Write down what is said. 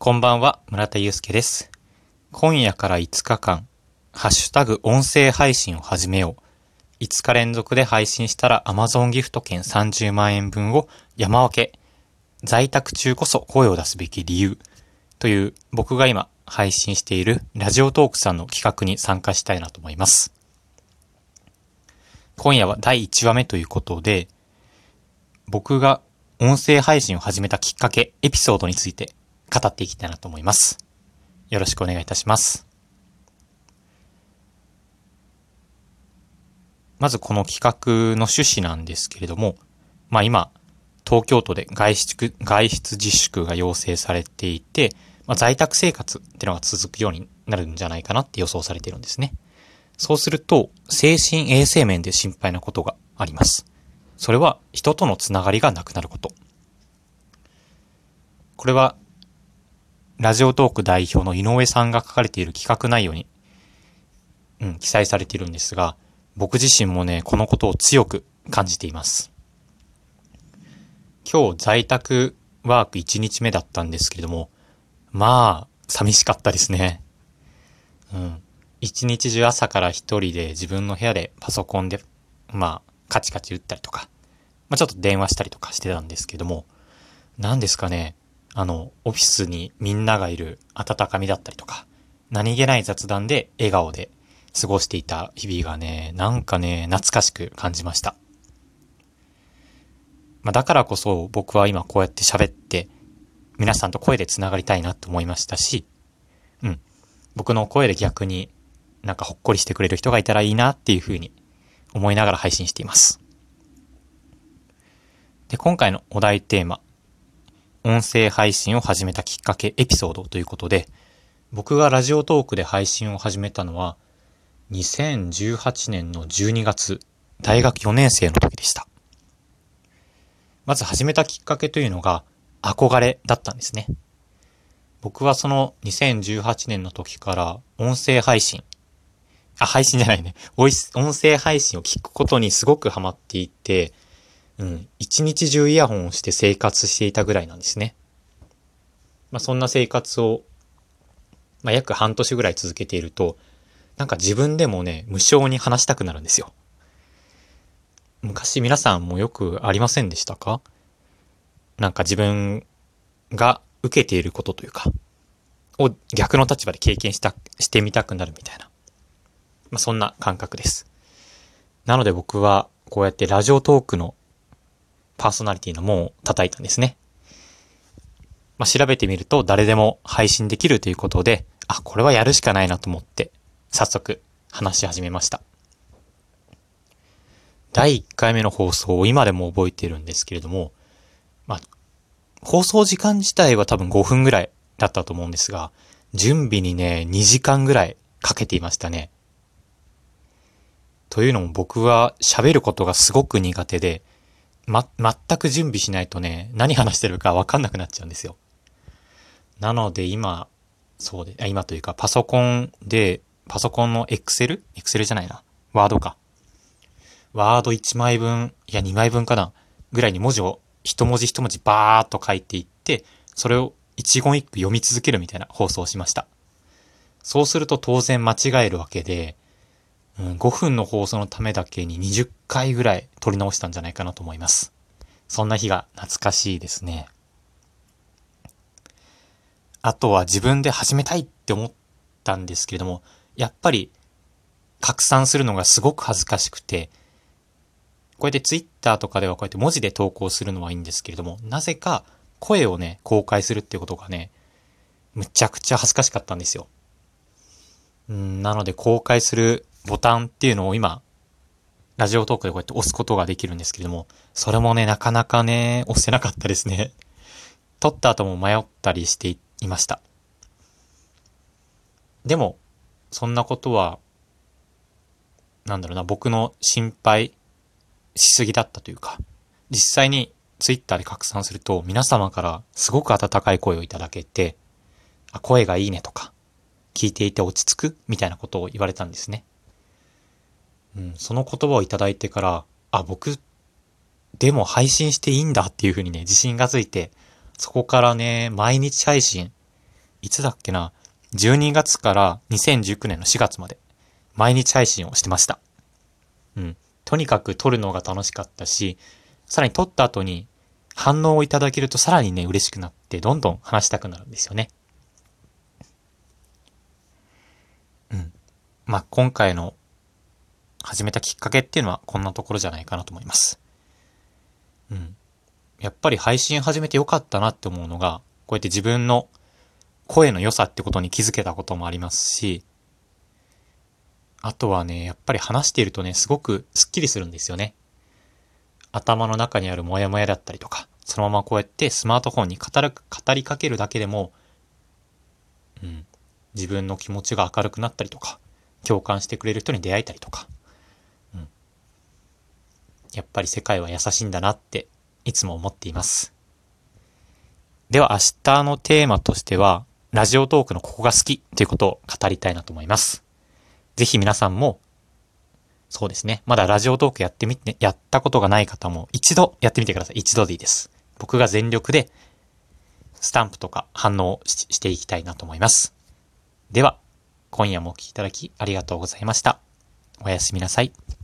こんばんは、村田祐介です。今夜から5日間、ハッシュタグ音声配信を始めよう。5日連続で配信したら Amazon ギフト券30万円分を山分け。在宅中こそ声を出すべき理由。という僕が今配信しているラジオトークさんの企画に参加したいなと思います。今夜は第1話目ということで、僕が音声配信を始めたきっかけ、エピソードについて語っていきたいなと思います。よろしくお願いいたします。まずこの企画の趣旨なんですけれども、まあ今、東京都で外出、外出自粛が要請されていて、まあ、在宅生活っていうのが続くようになるんじゃないかなって予想されているんですね。そうすると、精神衛生面で心配なことがあります。それは人とのつながりがなくなること。これは、ラジオトーク代表の井上さんが書かれている企画内容に、うん、記載されているんですが、僕自身もね、このことを強く感じています。今日在宅ワーク1日目だったんですけれども、まあ、寂しかったですね。うん。一日中朝から一人で自分の部屋でパソコンで、まあ、カチカチ打ったりとか、まあちょっと電話したりとかしてたんですけども、何ですかね、あの、オフィスにみんながいる温かみだったりとか、何気ない雑談で笑顔で過ごしていた日々がね、なんかね、懐かしく感じました。まあだからこそ僕は今こうやって喋って、皆さんと声で繋がりたいなと思いましたし、うん。僕の声で逆になんかほっこりしてくれる人がいたらいいなっていうふうに思いながら配信しています。で、今回のお題テーマ、音声配信を始めたきっかけエピソードということで、僕がラジオトークで配信を始めたのは、2018年の12月、大学4年生の時でした。まず始めたきっかけというのが、憧れだったんですね。僕はその2018年の時から音声配信、あ、配信じゃないね。音声配信を聞くことにすごくハマっていて、うん、一日中イヤホンをして生活していたぐらいなんですね。まあそんな生活を、まあ約半年ぐらい続けていると、なんか自分でもね、無償に話したくなるんですよ。昔皆さんもよくありませんでしたか？なんか自分が受けていることというか、を逆の立場で経験した、してみたくなるみたいな。まあ、そんな感覚です。なので僕はこうやってラジオトークのパーソナリティの門を叩いたんですね。まあ、調べてみると誰でも配信できるということで、あ、これはやるしかないなと思って、早速話し始めました。第1回目の放送を今でも覚えているんですけれども、まあ、放送時間自体は多分5分ぐらいだったと思うんですが、準備にね、2時間ぐらいかけていましたね。というのも僕は喋ることがすごく苦手で、ま、全く準備しないとね、何話してるかわかんなくなっちゃうんですよ。なので今、そうで、今というかパソコンで、パソコンの Excel? Excel じゃないな。ワードか。ワード1枚分、いや2枚分かな。ぐらいに文字を一文字一文字バーっと書いていって、それを一言一句読み続けるみたいな放送をしました。そうすると当然間違えるわけで、うん、5分の放送のためだけに20回ぐらい撮り直したんじゃないかなと思います。そんな日が懐かしいですね。あとは自分で始めたいって思ったんですけれども、やっぱり拡散するのがすごく恥ずかしくて、こうやってツイッターとかではこうやって文字で投稿するのはいいんですけれども、なぜか声をね、公開するっていうことがね、むちゃくちゃ恥ずかしかったんですよ。ん、なので公開するボタンっていうのを今、ラジオトークでこうやって押すことができるんですけれども、それもね、なかなかね、押せなかったですね。撮った後も迷ったりしていました。でも、そんなことは、なんだろうな、僕の心配しすぎだったというか、実際にツイッターで拡散すると皆様からすごく温かい声をいただけて、あ、声がいいねとか、聞いていて落ち着くみたいなことを言われたんですね。うん、その言葉をいただいてから、あ、僕、でも配信していいんだっていうふうにね、自信がついて、そこからね、毎日配信いつだっけな、12月から2019年の4月まで、毎日配信をしてました。うん。とにかく撮るのが楽しかったし、さらに撮った後に反応をいただけるとさらにね、嬉しくなって、どんどん話したくなるんですよね。うん。まあ、今回の始めたきっかけっていうのはこんなところじゃないかなと思います。うん。やっぱり配信始めてよかったなって思うのが、こうやって自分の声の良さってことに気づけたこともありますし、あとはね、やっぱり話しているとね、すごくスッキリするんですよね。頭の中にあるモヤモヤだったりとか、そのままこうやってスマートフォンに語る語りかけるだけでも、うん、自分の気持ちが明るくなったりとか、共感してくれる人に出会えたりとか、やっぱり世界は優しいんだなっていつも思っています。では明日のテーマとしては、ラジオトークのここが好きということを語りたいなと思います。ぜひ皆さんも、そうですね。まだラジオトークやってみて、やったことがない方も一度やってみてください。一度でいいです。僕が全力でスタンプとか反応していきたいなと思います。では、今夜もお聴きいただきありがとうございました。おやすみなさい。